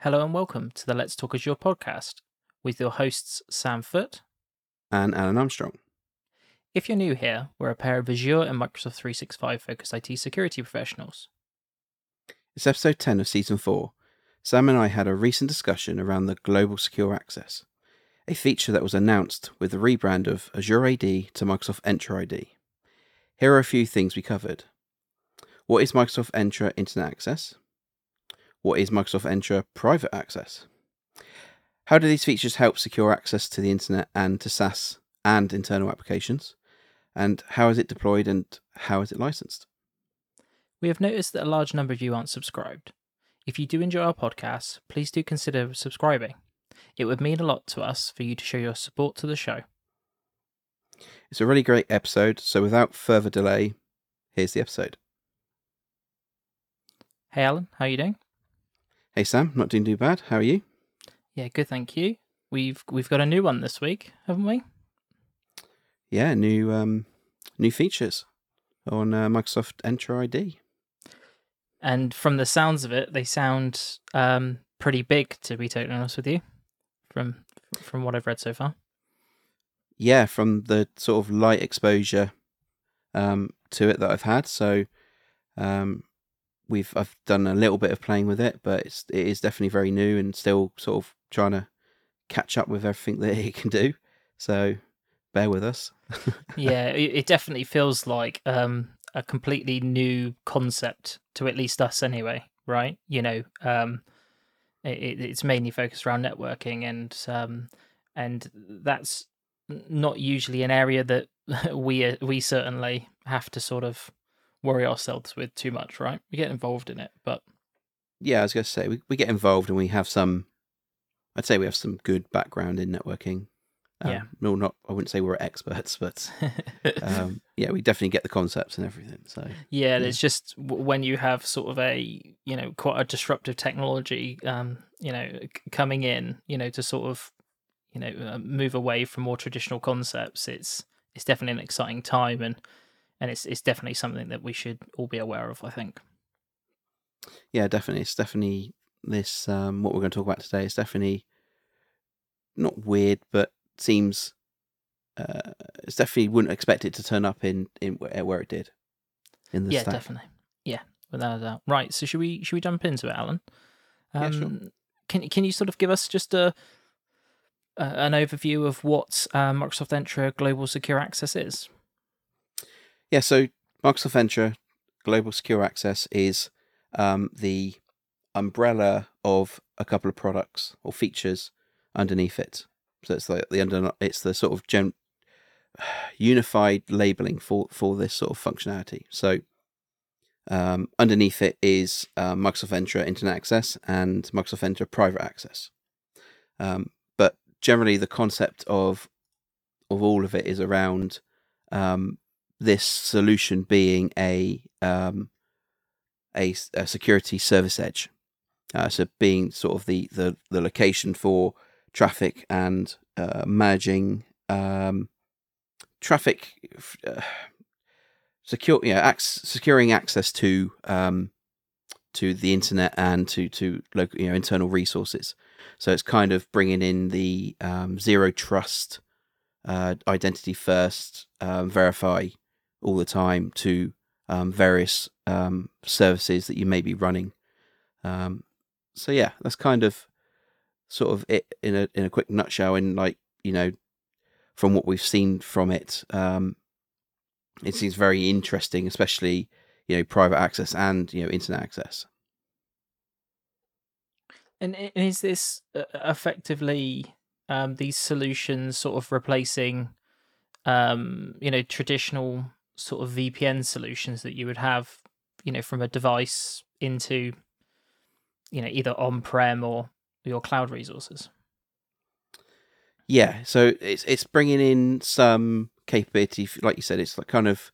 Hello and welcome to the Let's Talk Azure podcast with your hosts Sam Foote. and Alan Armstrong. If you're new here, we're a pair of Azure and Microsoft 365 focused IT security professionals. It's episode 10 of season 4. Sam and I had a recent discussion around the Global Secure Access, a feature that was announced with the rebrand of Azure AD to Microsoft Entra ID. Here are a few things we covered. What is Microsoft Entra Internet Access? What is Microsoft Entra Private Access? How do these features help secure access to the internet and to SaaS and internal applications? And how is it deployed and how is it licensed? We have noticed that a large number of you aren't subscribed. If you do enjoy our podcast, please do consider subscribing. It would mean a lot to us for you to show your support to the show. It's a really great episode, so without further delay, here's the episode. Hey Alan, how are you doing? Hey Sam, not doing too bad. How are you? Yeah, good, thank you. We've we've got a new one this week, haven't we? Yeah, new um, new features on uh, Microsoft Entra ID. And from the sounds of it, they sound um, pretty big. To be totally honest with you, from from what I've read so far. Yeah, from the sort of light exposure um, to it that I've had, so um, we've I've done a little bit of playing with it, but it's it is definitely very new and still sort of trying to catch up with everything that it can do. So bear with us. yeah, it, it definitely feels like um, a completely new concept to at least us, anyway. Right? You know, um, it, it's mainly focused around networking, and um, and that's not usually an area that we uh, we certainly have to sort of worry ourselves with too much. Right? We get involved in it, but yeah, I was going to say we we get involved and we have some. I'd say we have some good background in networking. Um, Yeah. No, not. I wouldn't say we're experts, but um, yeah, we definitely get the concepts and everything. So Yeah, Yeah. it's just when you have sort of a you know quite a disruptive technology, um, you know, c- coming in, you know, to sort of you know uh, move away from more traditional concepts. It's it's definitely an exciting time, and and it's it's definitely something that we should all be aware of. I think. yeah, definitely, it's definitely this. Um, what we're going to talk about today is definitely not weird, but seems. Uh, it's definitely wouldn't expect it to turn up in in where, it did. In the yeah, stack. definitely. Yeah, without a doubt. Right. So should we should we jump into it, Alan? Yeah, sure. Can can you sort of give us just a, a an overview of what uh, Microsoft Entra Global Secure Access is? Yeah, so Microsoft Entra Global Secure Access is um, the umbrella of a couple of products or features underneath it. So it's the under it's the sort of gen, unified labeling for for this sort of functionality. So um, underneath it is uh, Microsoft Entra Internet Access and Microsoft Entra Private Access. Um, but generally, the concept of of all of it is around um, this solution being a um, a, a security service edge. Uh, so being sort of the, the, the location for traffic and uh, managing um, traffic, uh, secure, know, ac- securing access to um, to the internet and to to local, you know, internal resources. So it's kind of bringing in the um, zero trust, uh, identity first, um, verify all the time to um, various um, services that you may be running. Um, so yeah, that's kind of sort of it in a in a quick nutshell. And like you know, from what we've seen from it, um, it seems very interesting, especially you know private access and you know internet access. And is this uh, effectively um, these solutions sort of replacing, um, you know, traditional sort of VPN solutions that you would have, you know, from a device into, you know, either on-prem or your cloud resources? Yeah, so it's it's bringing in some capability, like you said, it's like kind of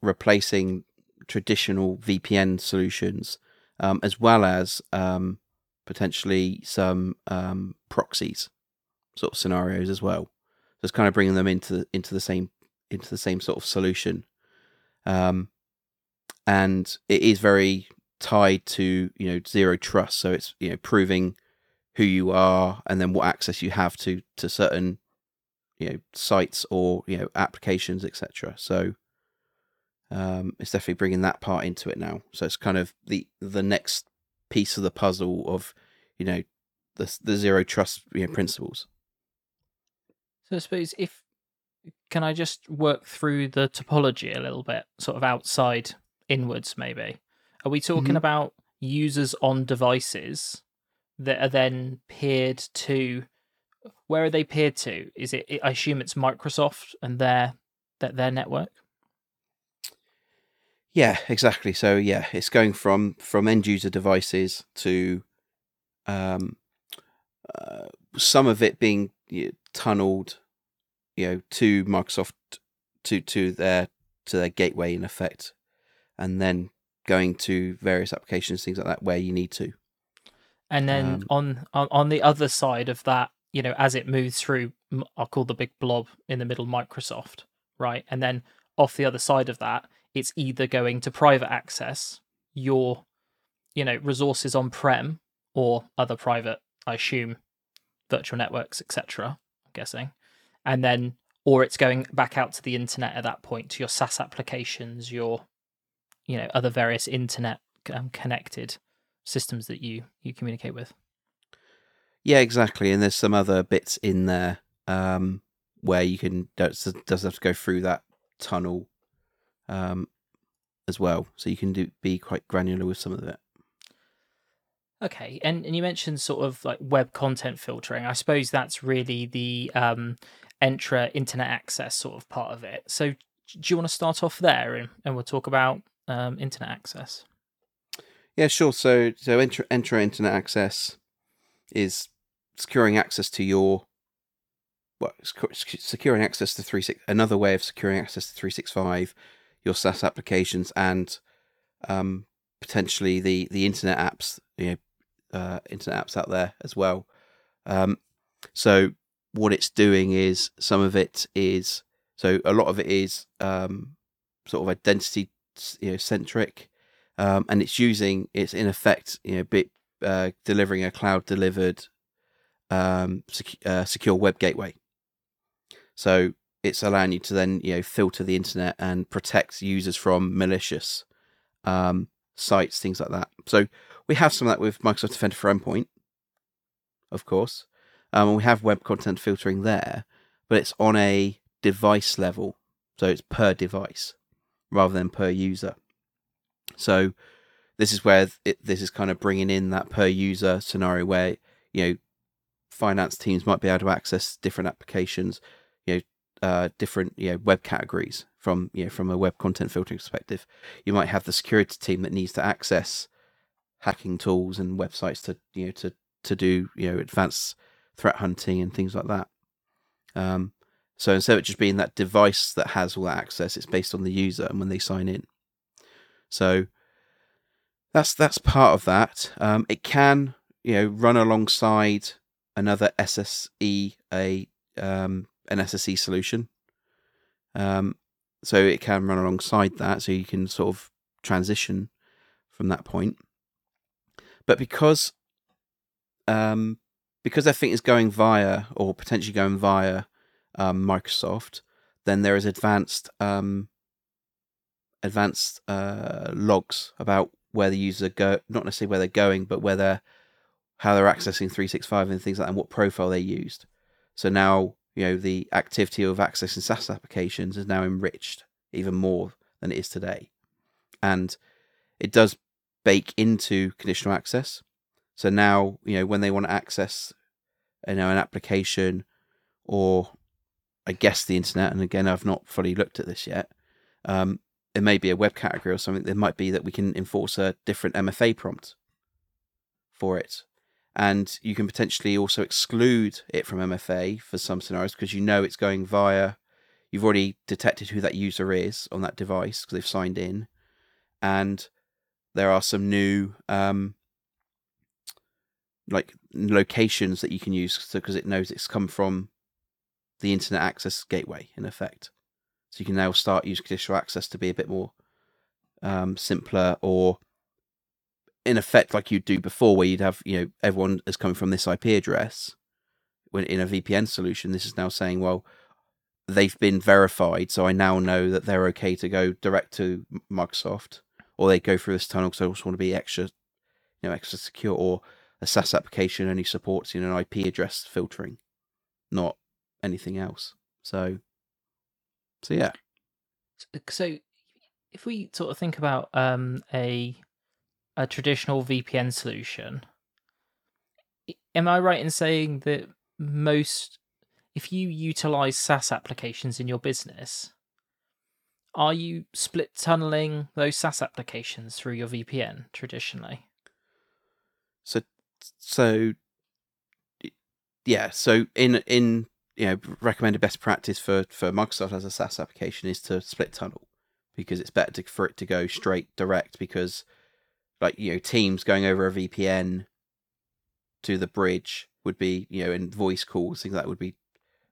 replacing traditional VPN solutions, um, as well as um, potentially some um, proxies sort of scenarios as well. So it's kind of bringing them into the, into the same into the same sort of solution, um, and it is very tied to you know zero trust. So it's you know proving who you are and then what access you have to to certain you know sites or you know applications etc. So um, it's definitely bringing that part into it now. So it's kind of the the next piece of the puzzle of you know the the zero trust you know, principles. So I suppose if can I just work through the topology a little bit, sort of outside inwards, maybe? Are we talking Mhm. about users on devices that are then peered to? Where are they peered to? Is it? I assume it's Microsoft and their their, their network. Yeah, exactly. So yeah, it's going from from end user devices to um, uh, some of it being you know, tunneled, you know, to Microsoft to to their to their gateway in effect, and then going to various applications, things like that, where you need to. And then Um, on, on on the other side of that, you know, as it moves through, I'll call the big blob in the middle Microsoft, right? And then off the other side of that, it's either going to private access your, you know, resources on prem or other private, I assume, virtual networks, etc. I'm guessing, and then or it's going back out to the internet at that point to your SaaS applications, your, you know, other various internet um, connected systems that you you communicate with. Yeah, exactly. And there's some other bits in there um, where you can does doesn't have to go through that tunnel um, as well, so you can do be quite granular with some of it. Okay, and, and you mentioned sort of like web content filtering. I suppose that's really the um, Entra internet access sort of part of it. So, do you want to start off there, and, and we'll talk about um, internet access? Yeah, sure. So so Entra internet access is securing access to your well, secu- secu- securing access to three six another way of securing access to three six five, your SaaS applications and um, potentially the the internet apps, you know, uh, internet apps out there as well. Um, so what it's doing is some of it is so a lot of it is um, sort of identity you know centric, um, and it's using it's in effect you know bit uh, delivering a cloud delivered um, sec- uh, secure web gateway. So it's allowing you to then you know filter the internet and protect users from malicious um, sites, things like that. So we have some of that with Microsoft Defender for Endpoint, of course. Um, and we have web content filtering there, but it's on a device level, so it's per device rather than per user. So this is where it, this is kind of bringing in that per user scenario where you know finance teams might be able to access different applications, you know, uh, different you know web categories from you know from a web content filtering perspective. You might have the security team that needs to access hacking tools and websites to you know to to do you know advanced threat hunting and things like that. Um, so instead of it just being that device that has all that access, it's based on the user and when they sign in. So that's that's part of that. Um, it can you know run alongside another SSE a um, an SSE solution. Um, so it can run alongside that, so you can sort of transition from that point. But because um, because everything is going via or potentially going via um, Microsoft, then there is advanced um, advanced uh, logs about where the user go, not necessarily where they're going, but where they're how they're accessing 365 and things like that, and what profile they used. So now you know the activity of accessing SaaS applications is now enriched even more than it is today, and it does bake into conditional access. So now you know when they want to access you know an application or I guess the internet, and again I've not fully looked at this yet. Um, it may be a web category or something. There might be that we can enforce a different MFA prompt for it. And you can potentially also exclude it from MFA for some scenarios because you know it's going via, you've already detected who that user is on that device because they've signed in. And there are some new, um, like locations that you can use because it knows it's come from the internet access gateway in effect. So you can now start using conditional access to be a bit more um, simpler or in effect like you'd do before, where you'd have you know everyone is coming from this IP address. When in a VPN solution, this is now saying, well, they've been verified, so I now know that they're okay to go direct to Microsoft, or they go through this tunnel because I just want to be extra, you know, extra secure, or a SaaS application only supports you know an IP address filtering, not anything else. So, so yeah, So, if we sort of think about um, a a traditional VPN solution, am I right in saying that most, if you utilize SaaS applications in your business, are you split tunneling those SaaS applications through your VPN traditionally? so so yeah, so in in you know recommended best practice for for Microsoft as a SaaS application is to split tunnel because it's better to, for it to go straight direct because like you know Teams going over a VPN to the bridge would be you know in voice calls things like that would be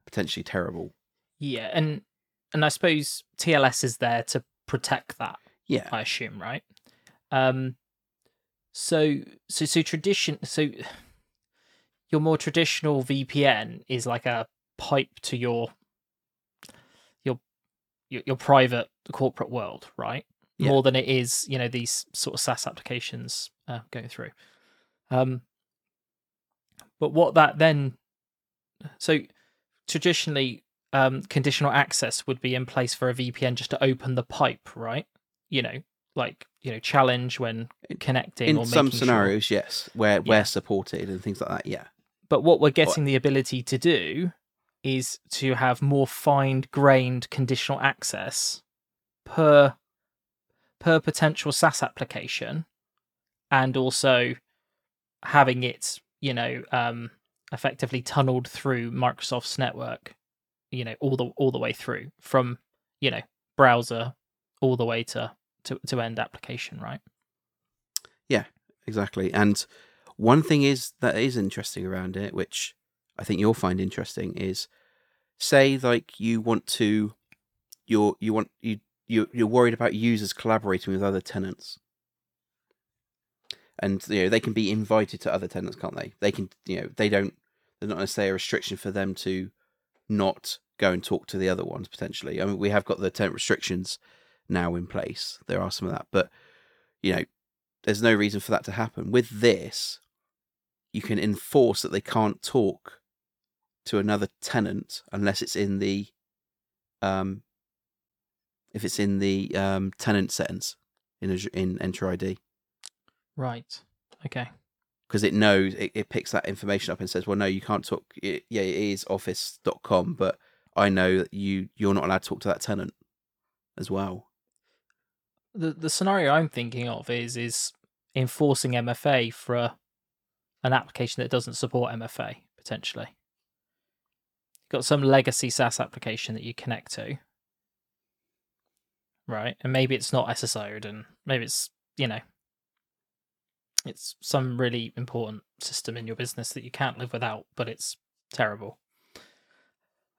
potentially terrible. Yeah, and and I suppose TLS is there to protect that. Yeah, I assume, right? Um, so so so tradition. So your more traditional VPN is like a pipe to your your your, your private corporate world, right? Yeah. More than it is, you know, these sort of SaaS applications uh, going through. Um, but what that then, so traditionally, um, conditional access would be in place for a VPN just to open the pipe, right? You know, like you know, challenge when connecting in or some making sure- scenarios, yes, where Yeah. where supported and things like that. Yeah, But what we're getting the ability to do is to have more fine-grained conditional access per per potential SaaS application, and also having it, you know, um, effectively tunneled through Microsoft's network, you know, all the all the way through from you know browser all the way to to, to end application, right? Yeah, exactly. And one thing is that is interesting around it, which I think you'll find interesting, is say like you want to, you're you want you you you're worried about users collaborating with other tenants, and you know they can be invited to other tenants, can't they? They can you know they don't. There's not necessarily a restriction for them to not go and talk to the other ones potentially. I mean, we have got the tenant restrictions now in place. There are some of that, but you know, there's no reason for that to happen. With this, you can enforce that they can't talk to another tenant unless it's in the um if it's in the um tenant settings in in Entra ID Right. Okay. Because it knows it, it picks that information up and says, well, no, you can't talk. It, yeah, it is Office.com, but I know that you you're not allowed to talk to that tenant as well. the the scenario I'm thinking of is is enforcing MFA for a, an application that doesn't support MFA potentially. Got some legacy SaaS application that you connect to, right? And maybe it's not SSO'd, and maybe it's you know, it's some really important system in your business that you can't live without, but it's terrible.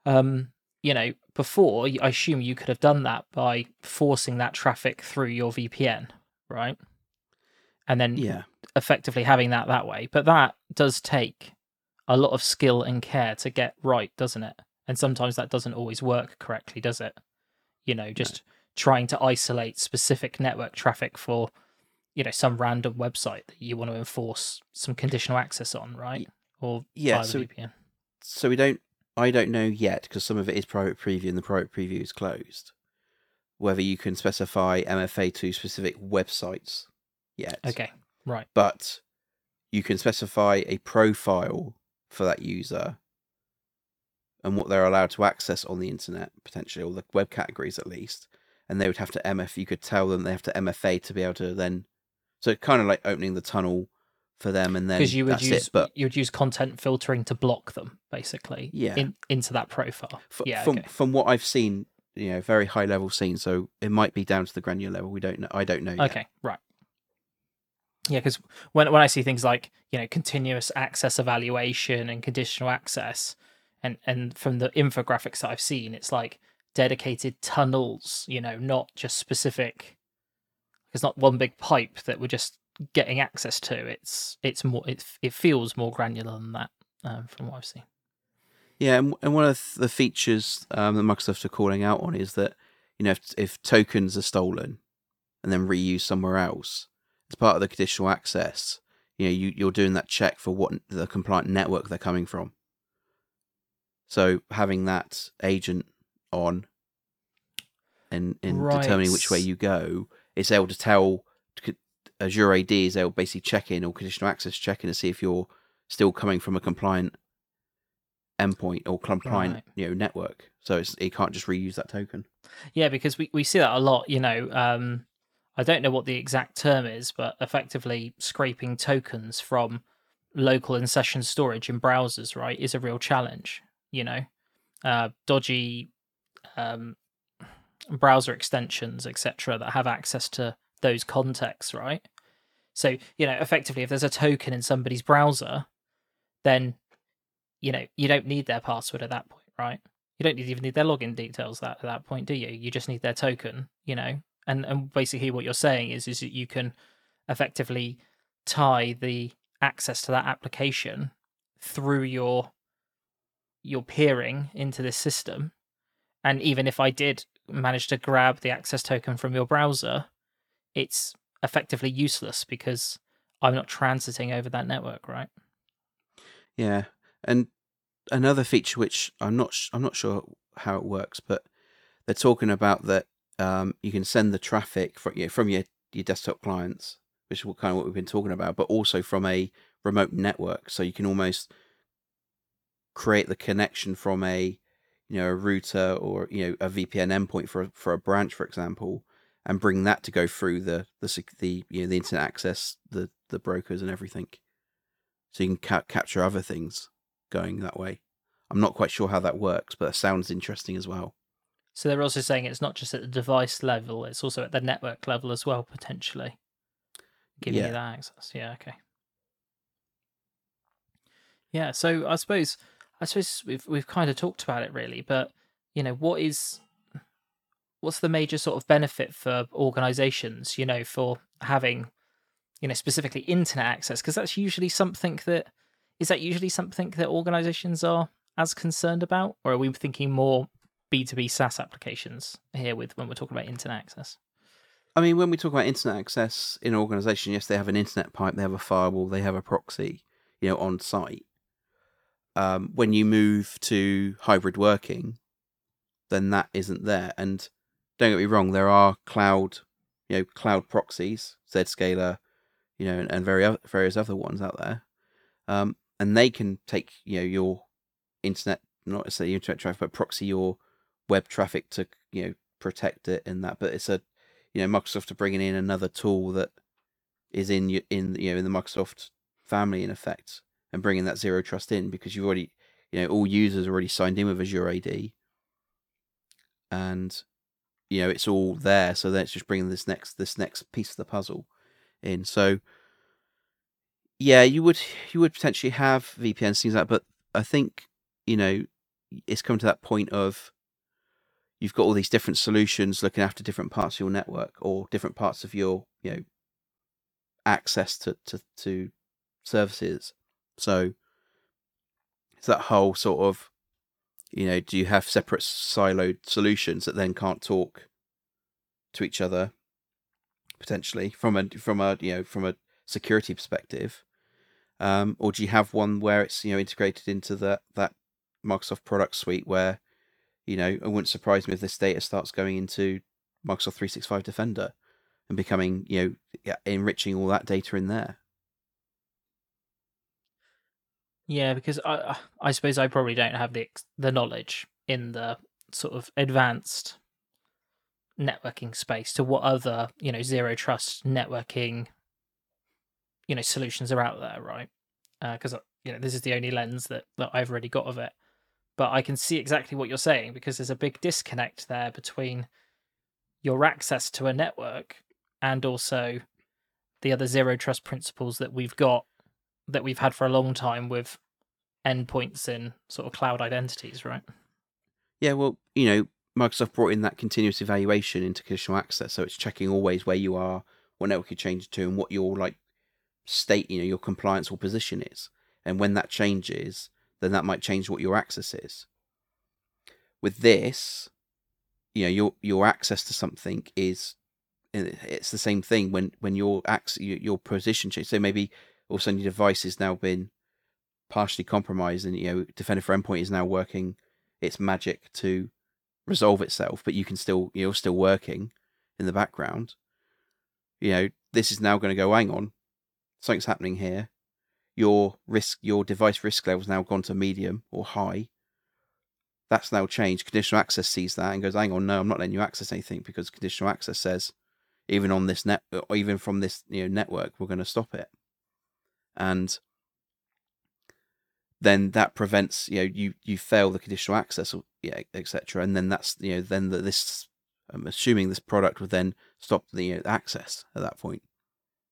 Um, you know, before I assume you could have done that by forcing that traffic through your VPN, right? And then Yeah, effectively having that that way. But that does take a lot of skill and care to get right, doesn't it? And sometimes that doesn't always work correctly, does it? You know, just trying to isolate specific network traffic for, you know, some random website that you want to enforce some conditional access on, right? Or yeah. via the So VPN. so we don't. I don't know yet because some of it is private preview and the private preview is closed. Whether you can specify MFA to specific websites yet. Okay, right. but you can specify a profile for that user and what they're allowed to access on the internet potentially or the web categories at least and they would have to mf you could tell them they have to mfa to be able to then so kind of like opening the tunnel for them and then Because you would that's use it but you would use content filtering to block them, basically. Yeah. In, into that profile. f- yeah. from okay. from what i've seen you know very high level scene so it might be down to the granular level we don't know i don't know yet. Okay, right. Yeah, because when when I see things like you know continuous access evaluation and conditional access, and and from the infographics that I've seen, it's like dedicated tunnels. You know, not just specific. It's not one big pipe that we're just getting access to. It's it's more it it feels more granular than that um, from what I've seen. Yeah, and, and one of the features um, that Microsoft are calling out on is that you know if, if tokens are stolen and then reused somewhere else as part of the conditional access, you know you, you're doing that check for what the compliant network they're coming from. So having that agent on and in Right. determining which way you go, it's able to tell Azure AD is able to basically check in or conditional access check in to see if you're still coming from a compliant endpoint or compliant Right. you know network. So it's it can't just reuse that token. Yeah, because we, we see that a lot, you know. Um, I don't know what the exact term is, but effectively scraping tokens from local and session storage in browsers, right, is a real challenge, you know. Uh, dodgy um, browser extensions, etc., that have access to those contexts, right? So, you know, effectively, if there's a token in somebody's browser, then, you know, you don't need their password at that point, right? you don't even need their login details that, at that point, do you? You just need their token, you know. And and basically, what you're saying is is that you can effectively tie the access to that application through your your peering into this system. And even if I did manage to grab the access token from your browser, it's effectively useless because I'm not transiting over that network, right? Yeah, and another feature which I'm not sh- I'm not sure how it works, but they're talking about that um, you can send the traffic from from your your desktop clients, which is what kind of what we've been talking about, but also from a remote network, so you can almost create the connection from a you know a router or you know a VPN endpoint for a, for a branch, for example, and bring that to go through the the the you know the internet access, the the brokers and everything, so you can ca- capture other things going that way. I'm not quite sure how that works, but it sounds interesting as well. So they're also saying it's not just at the device level, it's also at the network level as well, potentially. Giving Yeah. you that access. Yeah, okay. Yeah, so I suppose I suppose we've we've kind of talked about it really, but you know, what is what's the major sort of benefit for organizations, you know, for having you know, specifically internet access because that's usually something that is that usually something that organizations are as concerned about or are we thinking more B2B SaaS applications here with when we're talking about internet access. I mean, when we talk about internet access in an organization, yes, they have an internet pipe, they have a firewall, they have a proxy, you know, on site. Um, when you move to hybrid working, then that isn't there. And don't get me wrong, there are cloud, you know, cloud proxies, Zscaler, you know, and, and o- various other ones out there, um, and they can take you know your internet, not necessarily internet traffic, but proxy your web traffic to you know protect it and that. But it's a you know Microsoft are bringing in another tool that is in in you know in the Microsoft family in effect and bringing that zero trust in because you've already you know all users already signed in with Azure AD and you know it's all there so it's just bringing this next this next piece of the puzzle in. So yeah you would you would potentially have VPNs things like that but I think you know it's come to that point of you've got all these different solutions looking after different parts of your network or different parts of your you know access to to, to services so it's that whole sort of you know do you have separate siloed solutions that then can't talk to each other potentially from a from a you know from a security perspective? Um or do you have one where it's you know integrated into that that microsoft product suite where you know it wouldn't surprise me if this data starts going into microsoft 365 defender and becoming you know enriching all that data in there Yeah, because I I suppose I probably don't have the the knowledge in the sort of advanced networking space to what other you know zero trust networking you know solutions are out there, right? Uh, because uh, you know this is the only lens that that I've already got of it, but I can see exactly what you're saying because there's a big disconnect there between your access to a network and also the other zero trust principles that we've got that we've had for a long time with endpoints in sort of cloud identities, right? Yeah, well, you know, Microsoft brought in that continuous evaluation into conditional access, so it's checking always where you are, what network you change to, and what your like state, you know, your compliance or position is. And when that changes, then that might change what your access is. With this, you know, your your access to something is eh, it's the same thing when when your access, your position changes. So maybe all of a sudden your device has now been partially compromised, and you know, Defender for Endpoint is now working its magic to resolve itself, but you can still you're still working in the background. You know, this is now going to go. Hang on, something's happening here. Your risk, your device risk level has now gone to medium or high. That's now changed. Conditional access sees that and goes, "Hang on, no, I'm not letting you access anything because conditional access says, even on this net, even from this you know network, we're going to stop it." And then that prevents you know you you fail the conditional access yeah etc. And then that's you know then the, this I'm assuming this product would then stop the you know, access at that point.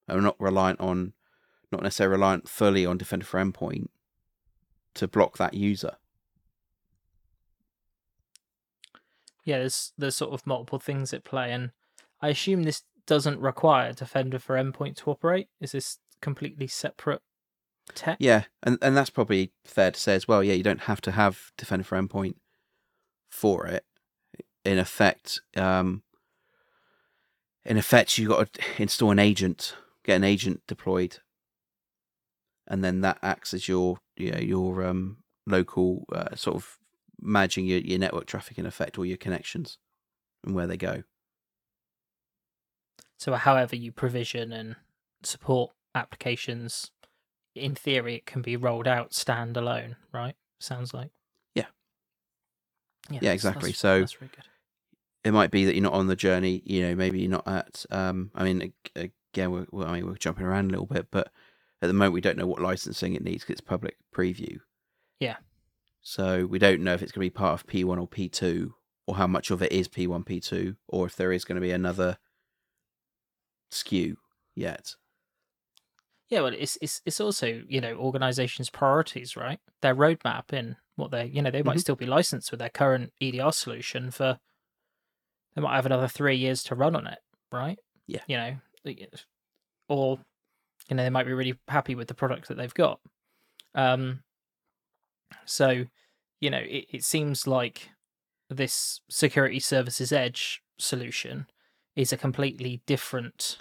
I'm not reliant on not necessarily reliant fully on Defender for Endpoint to block that user. Yeah, there's there's sort of multiple things at play, and I assume this doesn't require Defender for Endpoint to operate. Is this completely separate tech? Yeah, and and that's probably fair to say as well. Yeah, you don't have to have Defender for Endpoint for it. In effect, um, in effect, you got to install an agent, get an agent deployed, and then that acts as your you know, your um, local uh, sort of managing your, your network traffic in effect or your connections and where they go. So, however you provision and support applications, in theory, it can be rolled out standalone, right? Sounds like. Yeah. Yeah, yeah exactly. That's, so that's really good. It might be that you're not on the journey. You know, maybe you're not at. Um, I mean, again, we're, well, I mean, we're jumping around a little bit, but at the moment we don't know what licensing it needs because it's public preview. Yeah. So we don't know if it's going to be part of P1 or P2, or how much of it is P1, P2, or if there is going to be another SKU yet. Yeah, well, it's it's it's also you know organizations' priorities, right? Their roadmap in what they you know they might mm-hmm. still be licensed with their current EDR solution for. They might have another three years to run on it, right? Yeah. You know, or you know they might be really happy with the product that they've got. Um. So, you know, it, it seems like this security services edge solution is a completely different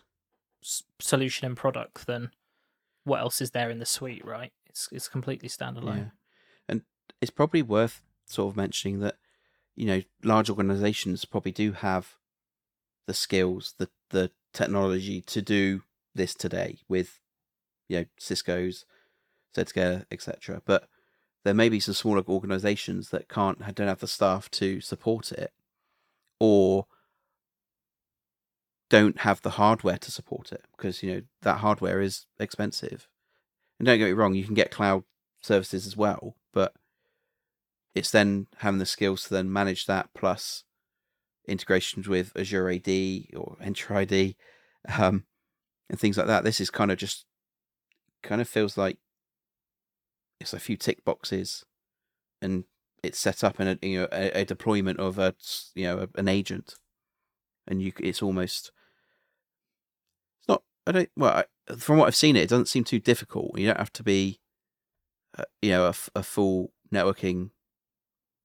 solution and product than what else is there in the suite, right? It's it's completely standalone. Yeah. And it's probably worth sort of mentioning that you know large organizations probably do have the skills, the the technology to do this today with you know Cisco's, Zscaler, etc. But there may be some smaller organizations that can't don't have the staff to support it, or don't have the hardware to support it because you know that hardware is expensive. And don't get me wrong, you can get cloud services as well, but it's then having the skills to then manage that plus integrations with Azure AD or Entra ID um, and things like that. This is kind of just kind of feels like it's a few tick boxes and it's set up in a you know a, a deployment of a you know an agent and you it's almost it's not I don't well I, from what I've seen it it doesn't seem too difficult. You don't have to be uh, you know a, a full networking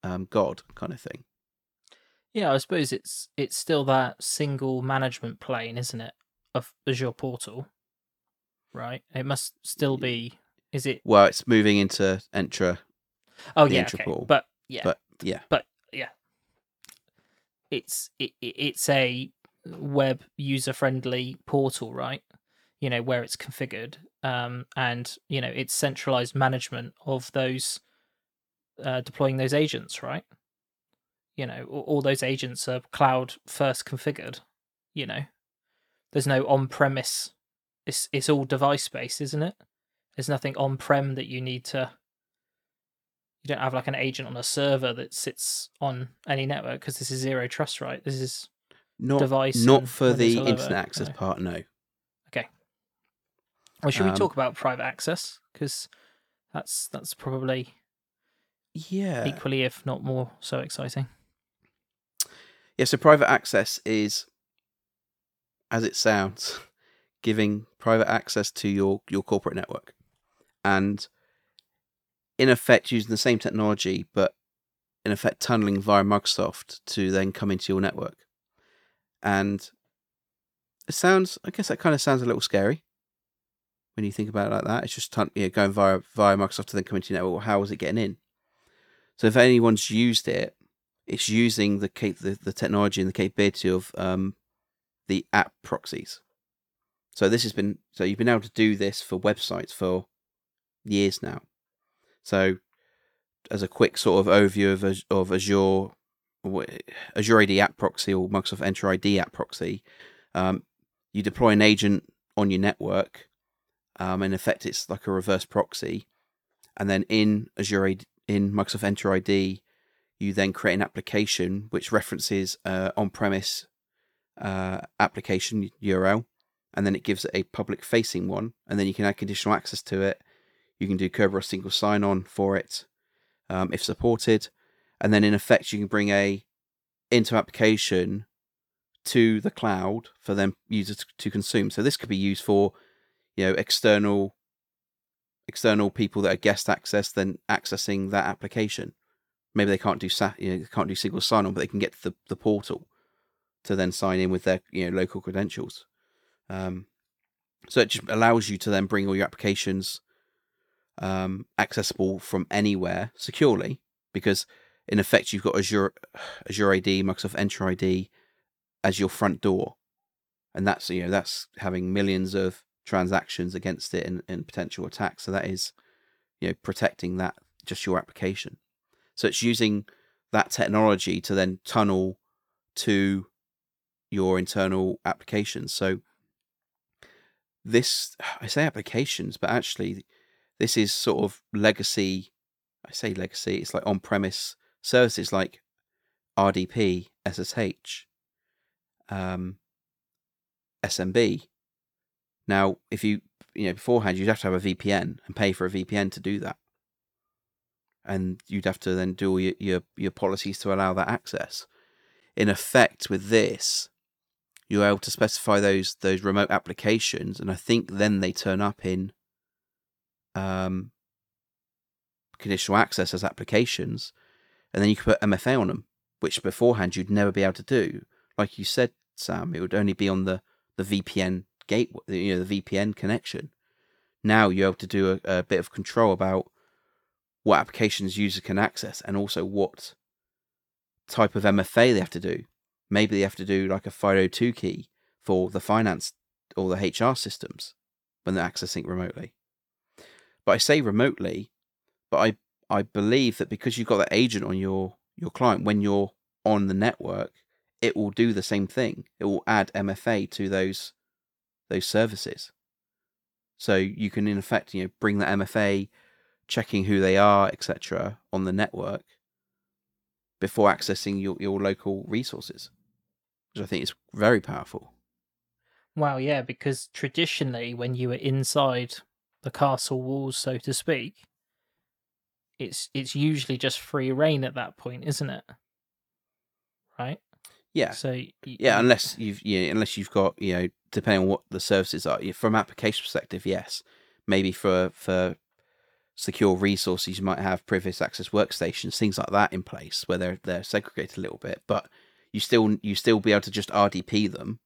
um, god kind of thing. Yeah I suppose it's it's still that single management plane isn't it of Azure portal right? It must still be is it well it's moving into Entra oh yeah Entra okay. but yeah. But yeah. But yeah it's it, it's a web user friendly portal, right? You know where it's configured, um, and you know it's centralized management of those uh, deploying those agents, right? You know all, those agents are cloud first configured. You know, there's no on premise. It's it's all device based, isn't it? There's nothing on prem that you need to you don't have like an agent on a server that sits on any network because this is zero trust, right? This is not device. Not for the internet access no. part, no. Okay. Well, should um, we talk about private access? Because that's that's probably yeah equally, if not more, so exciting. Yeah. So private access is, as it sounds, giving private access to your your corporate network, and in effect using the same technology, but in effect tunneling via Microsoft to then come into your network. And it sounds, I guess that kind of sounds a little scary when you think about it like that. It's just going via via Microsoft to then come into your network. How is it getting in? So if anyone's used it, it's using the the, the technology and the capability of um, the app proxies. So this has been so you've been able to do this for websites for years now. So as a quick sort of overview of of Azure Azure AD App Proxy or Microsoft Entra ID App Proxy, um, you deploy an agent on your network. Um, in effect, it's like a reverse proxy, and then in Azure AD, in Microsoft Entra ID, you then create an application which references uh, on-premise uh, application URL, and then it gives it a public-facing one, and then you can add conditional access to it. You can do Kerberos single sign-on for it, um, if supported, and then in effect you can bring a into application to the cloud for them users to consume. So this could be used for, you know, external external people that are guest access then accessing that application. Maybe they can't do sa- you know, can't do single sign on, but they can get to the, the portal to then sign in with their you know local credentials. Um, so it just allows you to then bring all your applications um, accessible from anywhere securely, because in effect you've got Azure Azure AD, Microsoft Entra ID as your front door, and that's you know that's having millions of transactions against it and, and potential attacks. So that is you know protecting that just your application. So it's using that technology to then tunnel to your internal applications. So this I say applications, but actually this is sort of legacy. I say legacy. It's like on-premise services like RDP, SSH, um, SMB. Now, if you you know beforehand, you'd have to have a VPN and pay for a VPN to do that, and you'd have to then do all your your, your policies to allow that access. In effect, with this, you're able to specify those those remote applications, and I think then they turn up in um, conditional access as applications, and then you can put MFA on them, which beforehand you'd never be able to do. Like you said, Sam, it would only be on the the VPN gateway, you know, the VPN connection. Now you're able to do a, a bit of control about what applications user can access and also what type of MFA they have to do. Maybe they have to do like a FIDO2 key for the finance or the HR systems when they're accessing remotely. But I say remotely, but I I believe that because you've got that agent on your your client when you're on the network, it will do the same thing. It will add MFA to those those services. So you can in effect, you know, bring that MFA, checking who they are, etc., on the network before accessing your, your local resources. Which I think is very powerful. Wow, yeah, because traditionally when you were inside the castle walls, so to speak, it's it's usually just free rein at that point, isn't it? Right. Yeah. So yeah, unless you've yeah, unless you've got you know depending on what the services are from application perspective, yes, maybe for for secure resources you might have privileged access workstations, things like that in place where they're they're segregated a little bit, but you still you still be able to just RDP them.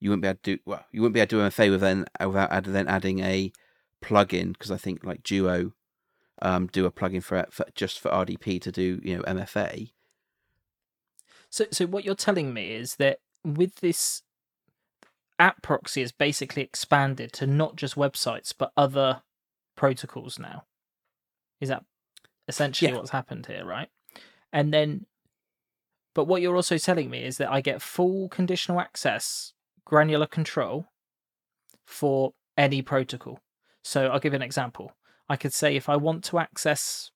You wouldn't be able to do well. You wouldn't be able to do MFA with then without then adding a plugin because I think like Duo um, do a plugin for, for just for RDP to do you know MFA. So, so what you're telling me is that with this app proxy is basically expanded to not just websites but other protocols now. Is that essentially yeah. what's happened here, right? And then, but what you're also telling me is that I get full conditional access, granular control for any protocol. So I'll give you an example. I could say if I want to access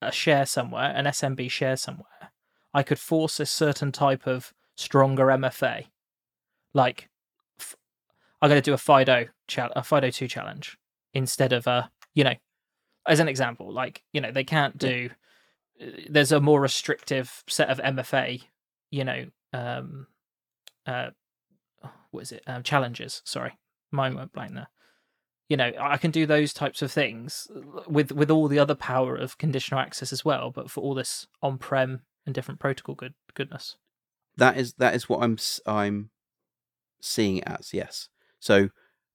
a share somewhere, an SMB share somewhere, I could force a certain type of stronger MFA. Like, I'm going to do a FIDO, a FIDO 2 challenge instead of a, you know, as an example, like, you know, they can't do, uh, there's a more restrictive set of MFA, you know, um, uh, what is it? Um, challenges. Sorry, mine went blank there. You know, I can do those types of things with with all the other power of conditional access as well, but for all this on prem and different protocol good goodness. That is that is what I'm I'm seeing it as. Yes. So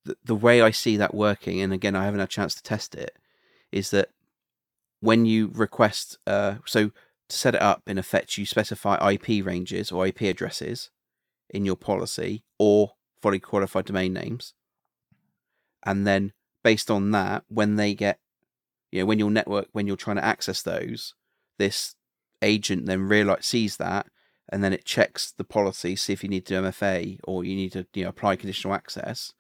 the the way I see that working, and again, I haven't had a chance to test it, is that when you request, uh, so to set it up, in effect, you specify IP ranges or IP addresses in your policy or fully qualified domain names, and then based on that, when they get, you know, when your network, when you're trying to access those, this agent then realize sees that and then it checks the policy, see if you need to MFA or you need to you know apply conditional access.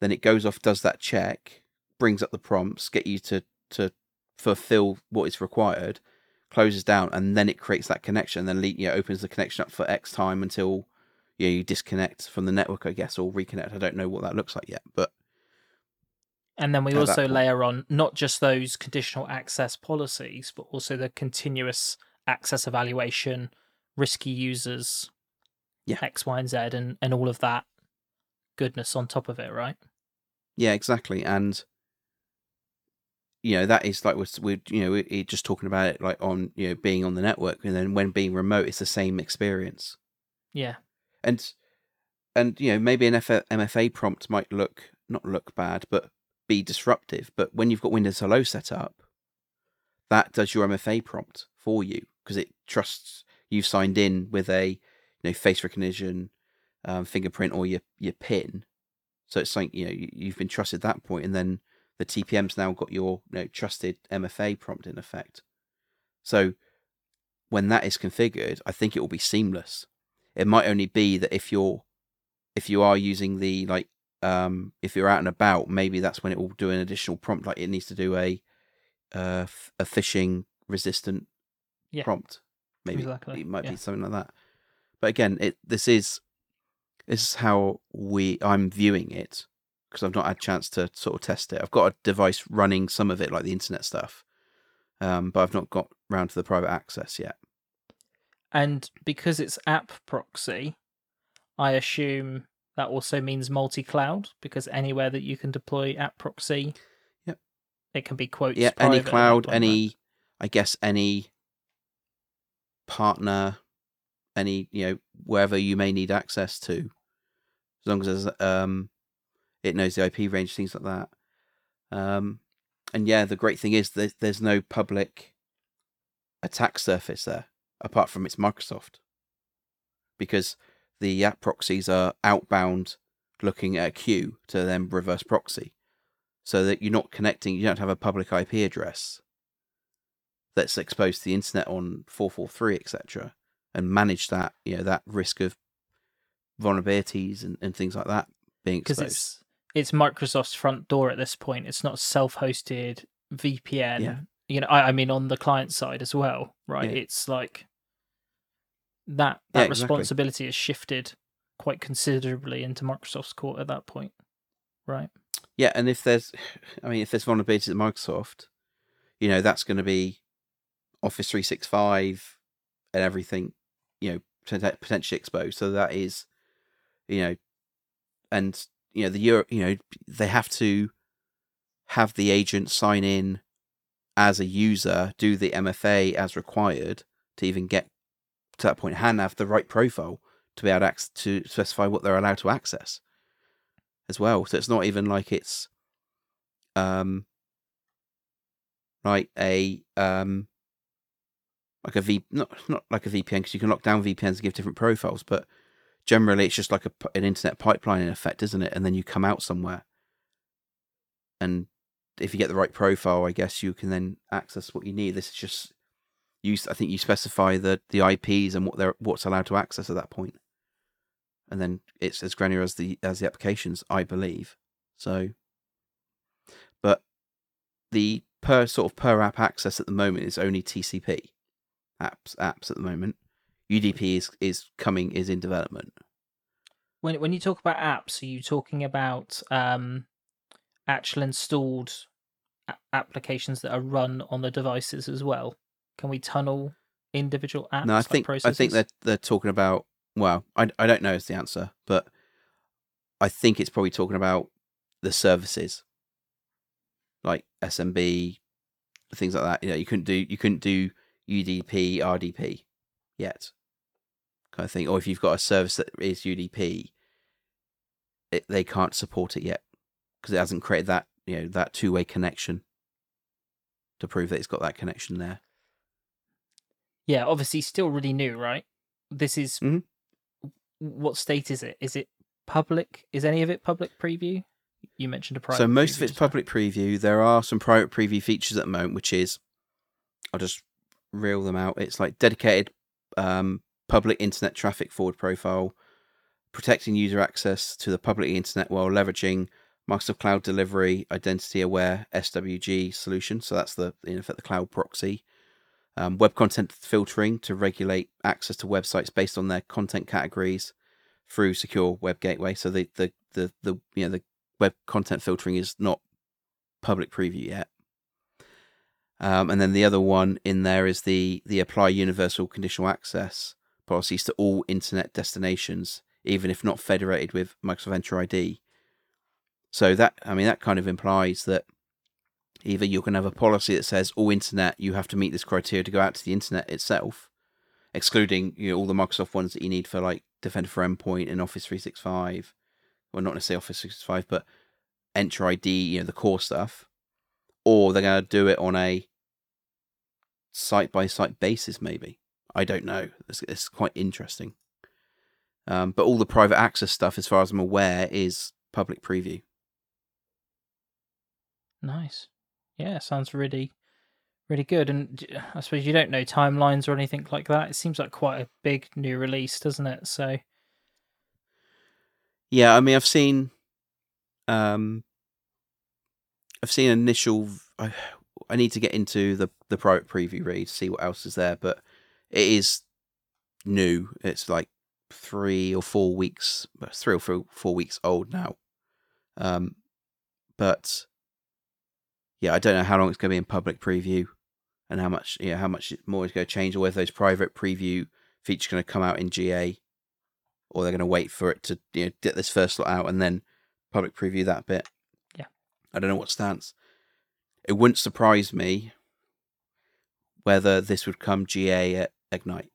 Then it goes off, does that check, brings up the prompts, get you to to fulfill what is required, closes down, and then it creates that connection. Then you know, opens the connection up for X time until you know, you disconnect from the network, I guess, or reconnect. I don't know what that looks like yet, but And then we At also layer on not just those conditional access policies, but also the continuous access evaluation, risky users, Yeah. X, Y, and Z, and, and all of that goodness on top of it, right? Yeah, exactly. And you know that is like we're, we're you know we're just talking about it like on you know being on the network, and then when being remote, it's the same experience. Yeah. And and you know maybe an F- MFA prompt might look not look bad, but be disruptive. But when you've got Windows Hello set up, that does your MFA prompt for you because it trusts you've signed in with a you know face recognition, um, fingerprint, or your your PIN. So it's like you know you, you've been trusted at that point, and then the TPM's now got your you know, trusted MFA prompt in effect. So when that is configured, I think it will be seamless. It might only be that if you're if you are using the like um if you're out and about, maybe that's when it will do an additional prompt. Like it needs to do a uh f- a phishing resistant Yeah. prompt. Maybe Exactly, it might yeah. be something like that. But again, it this is this is how we I'm viewing it because I've not had a chance to sort of test it. I've got a device running some of it, like the internet stuff, um, but I've not got round to the private access yet. And because it's app proxy, I assume that also means multi cloud because anywhere that you can deploy app proxy, Yep. it can be quotes. yeah, any cloud, any. I guess, any partner, any you know wherever you may need access to, as long as there's, um, it knows the IP range, things like that. Um, and yeah, the great thing is that there's no public attack surface there apart from it's Microsoft, because the app proxies are outbound looking at a queue to then reverse proxy so that you're not connecting you don't have a public ip address that's exposed to the internet on 443 etc and manage that you know that risk of vulnerabilities and, and things like that being because exposed it's it's Microsoft's front door at this point. It's not self-hosted VPN. Yeah. You know, I, I mean on the client side as well, right? Yeah. It's like that Yeah, that exactly. responsibility is shifted quite considerably into Microsoft's court at that point, right? yeah and if there's i mean if there's vulnerabilities at microsoft you know that's going to be office 365 and everything you know potent- potentially exposed so that is you know and you know the Euro, you know they have to have the agent sign in as a user do the mfa as required to even get to that point and have the right profile to be able to, ac- to specify what they're allowed to access as well so it's not even like it's um like a um like a V not not like a VPN because you can lock down VPNs and give different profiles, but generally it's just like a, an internet pipeline in effect, isn't it? And then you come out somewhere, and if you get the right profile, I guess you can then access what you need. This is just you. I think you specify the the IPs and what they're what's allowed to access at that point, and then it's as granular as the as the applications, I believe. So, but the per sort of per app access at the moment is only TCP apps apps at the moment. UDP is is coming is in development. When when you talk about apps, are you talking about um, actual installed applications that are run on the devices as well? Can we tunnel individual apps? no, I like think I think that they're talking about. Well, I I don't know is the answer, but I think it's probably talking about the services, like SMB, things like that. You know, you couldn't do you couldn't do UDP, RDP yet, kind of thing. Or if you've got a service that is UDP, it, they can't support it yet because it hasn't created that you know that two way connection to prove that it's got that connection there. Yeah, obviously still really new, right? This is Mhm. what state is it? Is it public? Is any of it public preview? You mentioned a private. so most of it's well. public preview. There are some private preview features at the moment, which is I'll just reel them out. It's like dedicated um, public internet traffic forward profile, protecting user access to the public internet while leveraging Microsoft Cloud Delivery Identity Aware SWG solution. So that's the in effect the cloud proxy. Um, web content filtering to regulate access to websites based on their content categories through secure web gateway. So the the the, the you know the web content filtering is not public preview yet. Um, and then the other one in there is the the apply universal conditional access policies to all internet destinations, even if not federated with Microsoft Entra ID. So that I mean that kind of implies that either you're going to have a policy that says all internet you have to meet this criteria to go out to the internet itself, excluding you know all the Microsoft ones that you need for like Defender for Endpoint and Office 365, well not necessarily Office 365, but Entra ID, you know the core stuff, or they're going to do it on a site by site basis. Maybe I don't know. It's, it's quite interesting. Um, but all the private access stuff, as far as I'm aware, is public preview. Nice. Yeah, sounds really, really good. And I suppose you don't know timelines or anything like that. It seems like quite a big new release, doesn't it? So Yeah, I mean, I've seen, um, I've seen initial. I, I need to get into the the private preview read see what else is there, but it is new. It's like three or four weeks, three or four, four weeks old now. Um, but yeah, I don't know how long it's going to be in public preview, and how much yeah how much more is going to change, or whether those private preview features going to come out in GA, or they're going to wait for it to you know get this first lot out and then public preview that bit. Yeah. I don't know what stance. It wouldn't surprise me whether this would come GA at Ignite.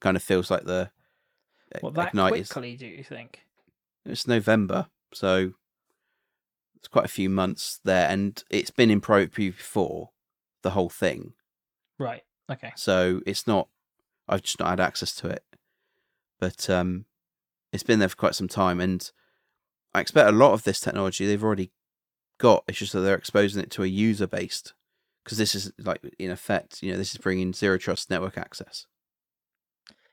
Kind of feels like the what that Ignite is quickly? Do you think? it's November, so it's quite a few months there, and it's been in pro before the whole thing, Right. Okay. so it's not. I've just not had access to it, but um, it's been there for quite some time, and I expect a lot of this technology they've already got. It's just that they're exposing it to a user based, because this is like in effect, you know, this is bringing zero trust network access.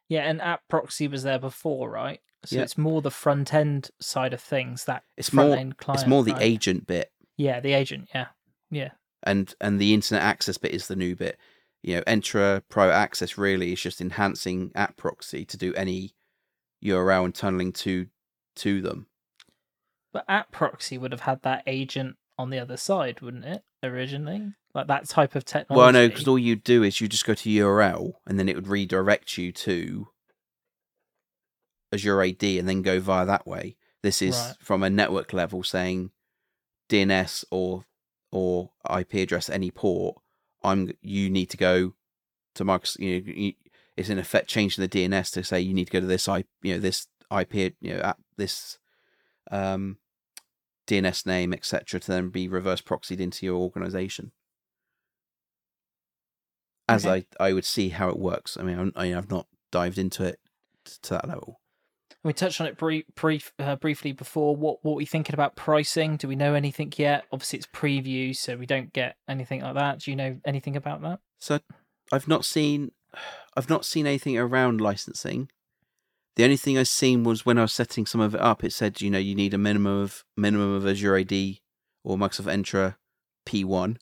Yeah, and app proxy was there before, right? So Yeah. it's more the front end side of things that It's more. end client. It's more the right? agent bit Yeah, the agent. Yeah, yeah, and and the internet access bit is the new bit. You know, Entra Pro access really is just enhancing app proxy to do any URL and tunneling to to them. but app proxy would have had that agent on the other side, wouldn't it? Originally, like that type of technology. Well, no, because all you do is you just go to URL and then it would redirect you to Azure AD and then go via that way. This is Right. from a network level saying DNS or or IP address any port. I'm you need to go to Microsoft. You know, you, it's in effect changing the DNS to say you need to go to this IP, you know, this IP, you know, app, this um, DNS name, etc., to then be reverse proxied into your organization. As Okay. I, I would see how it works. I mean, I, I've not dived into it to that level. We touched on it brief, brief, uh, briefly before. What what are we thinking about pricing? Do we know anything yet? Obviously, it's preview, so we don't get anything like that. Do you know anything about that? So I've not seen, I've not seen anything around licensing. The only thing I've seen was when I was setting some of it up. It said, you know, you need a minimum of minimum of Azure AD or Microsoft Entra P1.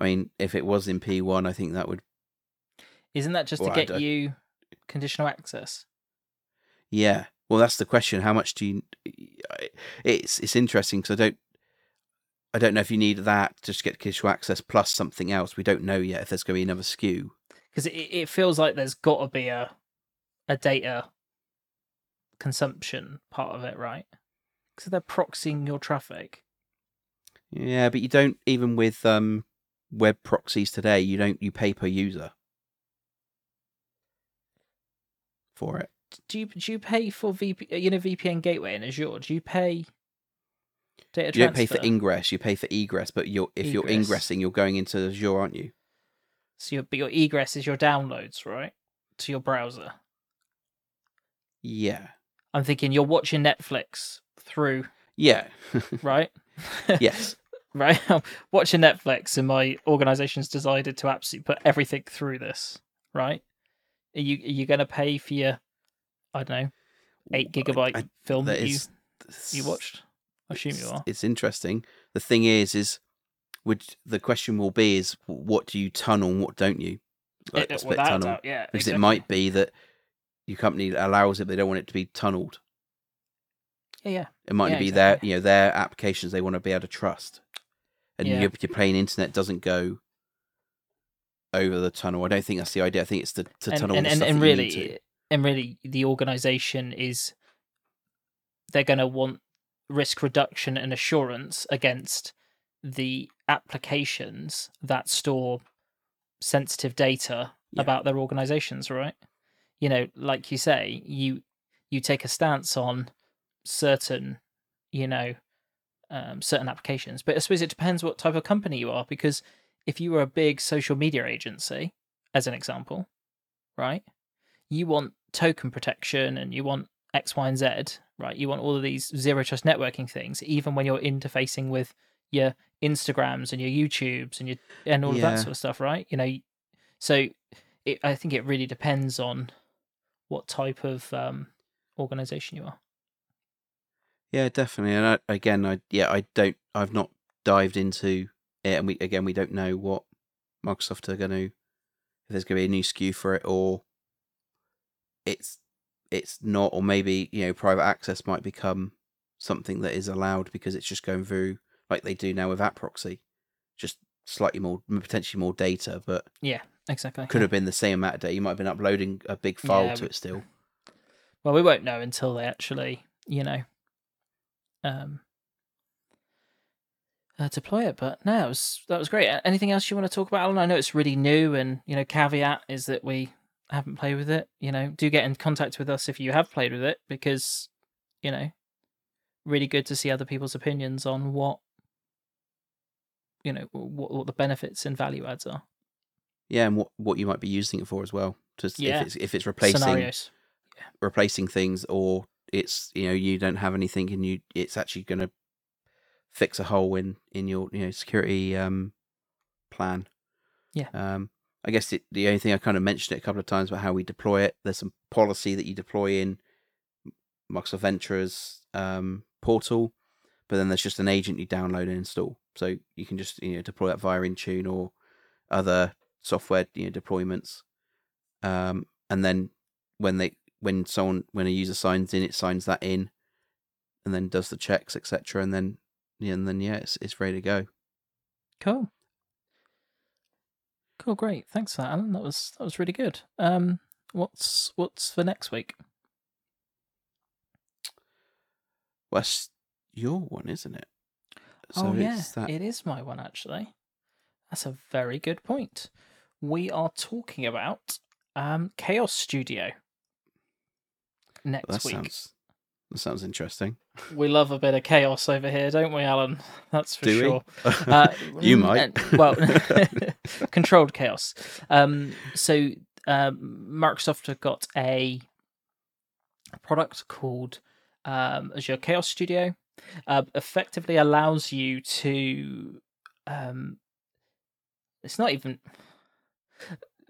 I mean, if it was in P1, I think that would Isn't that just Well, to get you conditional access? Yeah. Well, that's the question. How much do you? It's it's interesting because I don't I don't know if you need that just to get conditional access plus something else. We don't know yet if there's going to be another SKU. Because it, it feels like there's got to be a a data consumption part of it, right? Because they're proxying your traffic. Yeah, but you don't even with um, web proxies today. You don't you pay per user for it. Do you do you pay for VP, you know VPN gateway in Azure? Do you pay data You don't pay transfer? for ingress. You pay for egress. But you're if you're Egress. ingressing, you're going into Azure, aren't you? So your but your egress is your downloads, right? To your browser. Yeah. I'm thinking you're watching Netflix through, Yeah. right? yes. right? I'm watching Netflix, and my organization's decided to absolutely put everything through this, right? Are you are you going to pay for your, I don't know, eight gigabyte I- film that that you is- you watched? I assume you are. It's interesting. The thing is, is would the question will be is what do you tunnel and what don't you? Like It- without tunnel. doubt, yeah, because exactly. it might be that your company allows it, but they don't want it to be tunneled. Yeah, yeah. It might Yeah, be their you know their applications they want to be able to trust, and Yeah. your, your plain internet doesn't go over the tunnel. I don't think that's the idea. I think it's to, to and, tunnel and, the and, and that you need really. And really the organization is they're going to want risk reduction and assurance against the applications that store sensitive data Yeah. about their organizations right you know like you say you you take a stance on certain you know um, certain applications but i suppose it depends what type of company you are because if you were a big social media agency as an example right you want token protection and you want X, Y, and Z, right? You want all of these zero trust networking things, even when you're interfacing with your Instagrams and your YouTubes and your and all of that sort of stuff, right? You know, so it, I think it really depends on what type of um, organization you are. Yeah, definitely. And I, again, I yeah, I don't. I've not dived into it, and we again we don't know what Microsoft are going to. If there's going to be a new SKU for it, or it's it's not, or maybe you know private access might become something that is allowed because it's just going through like they do now with app proxy, just slightly more potentially more data, but Yeah, exactly. could have been the same amount of data. You might have been uploading a big file Yeah, to it still. Well, we won't know until they actually, you know, um, uh, deploy it. But no, it was, that was great. Anything else you want to talk about, Alan? I know it's really new, and you know, caveat is that we haven't played with it. You know, do get in contact with us if you have played with it, because you know, really good to see other people's opinions on what you know what, what the benefits and value adds are. Yeah, and what what you might be using it for as well. Just Yeah. if it's if it's replacing Scenarios. replacing things or it's you know you don't have anything and you it's actually going to fix a hole in in your you know security um plan Yeah. um i guess it, the only thing i kind of mentioned it a couple of times about how we deploy it there's some policy that you deploy in microsoft ventures um portal but then there's just an agent you download and install so you can just you know deploy that via intune or other software you know deployments um and then when they when someone when a user signs in, it signs that in, and then does the checks, etc. And then yeah, and then yeah, it's it's ready to go. Cool. Cool, great. Thanks for that, Alan. That was that was really good. Um, what's what's for next week? Well, your one, isn't it? oh yeah, that. it is my one actually. That's a very good point. We are talking about um Chaos Studio next that week. sounds that sounds interesting. We love a bit of chaos over here, don't we, Alan? That's for Do sure. we? Uh, you might. well, controlled chaos. Um, so um, Microsoft have got a product called um, Azure Chaos Studio. Uh, effectively allows you to. Um, it's not even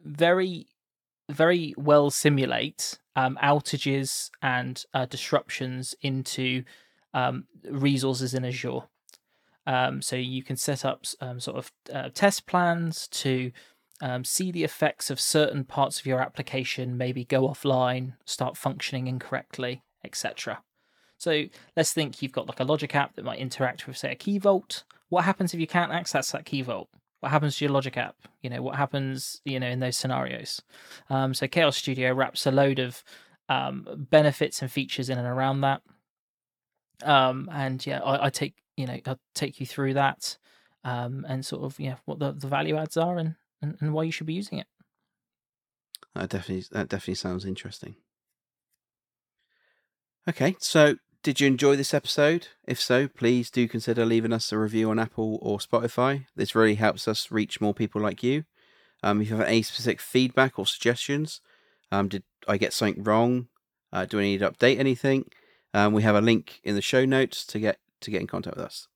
very, very well simulate um, outages and uh, disruptions into um, resources in Azure. Um, so you can set up um, sort of uh, test plans to um, see the effects of certain parts of your application maybe go offline, start functioning incorrectly, etc. So let's think you've got like a logic app that might interact with, say, a key vault. What happens if you can't access that key vault? What happens to your logic app? You know, what happens, you know, in those scenarios? Um, so Chaos Studio wraps a load of um, benefits and features in and around that. Um, and yeah, I, I take you know I'll take you through that um, and sort of yeah what the, the value adds are and, and, and why you should be using it. That definitely that definitely sounds interesting. Okay, so did you enjoy this episode? If so, please do consider leaving us a review on Apple or Spotify. This really helps us reach more people like you. Um, if you have any specific feedback or suggestions, um, did I get something wrong? Uh, do I need to update anything? Um, we have a link in the show notes to get to get in contact with us.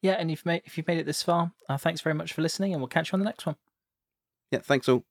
Yeah, and if, made, if you've made it this far, uh, thanks very much for listening, and we'll catch you on the next one. Yeah, thanks all.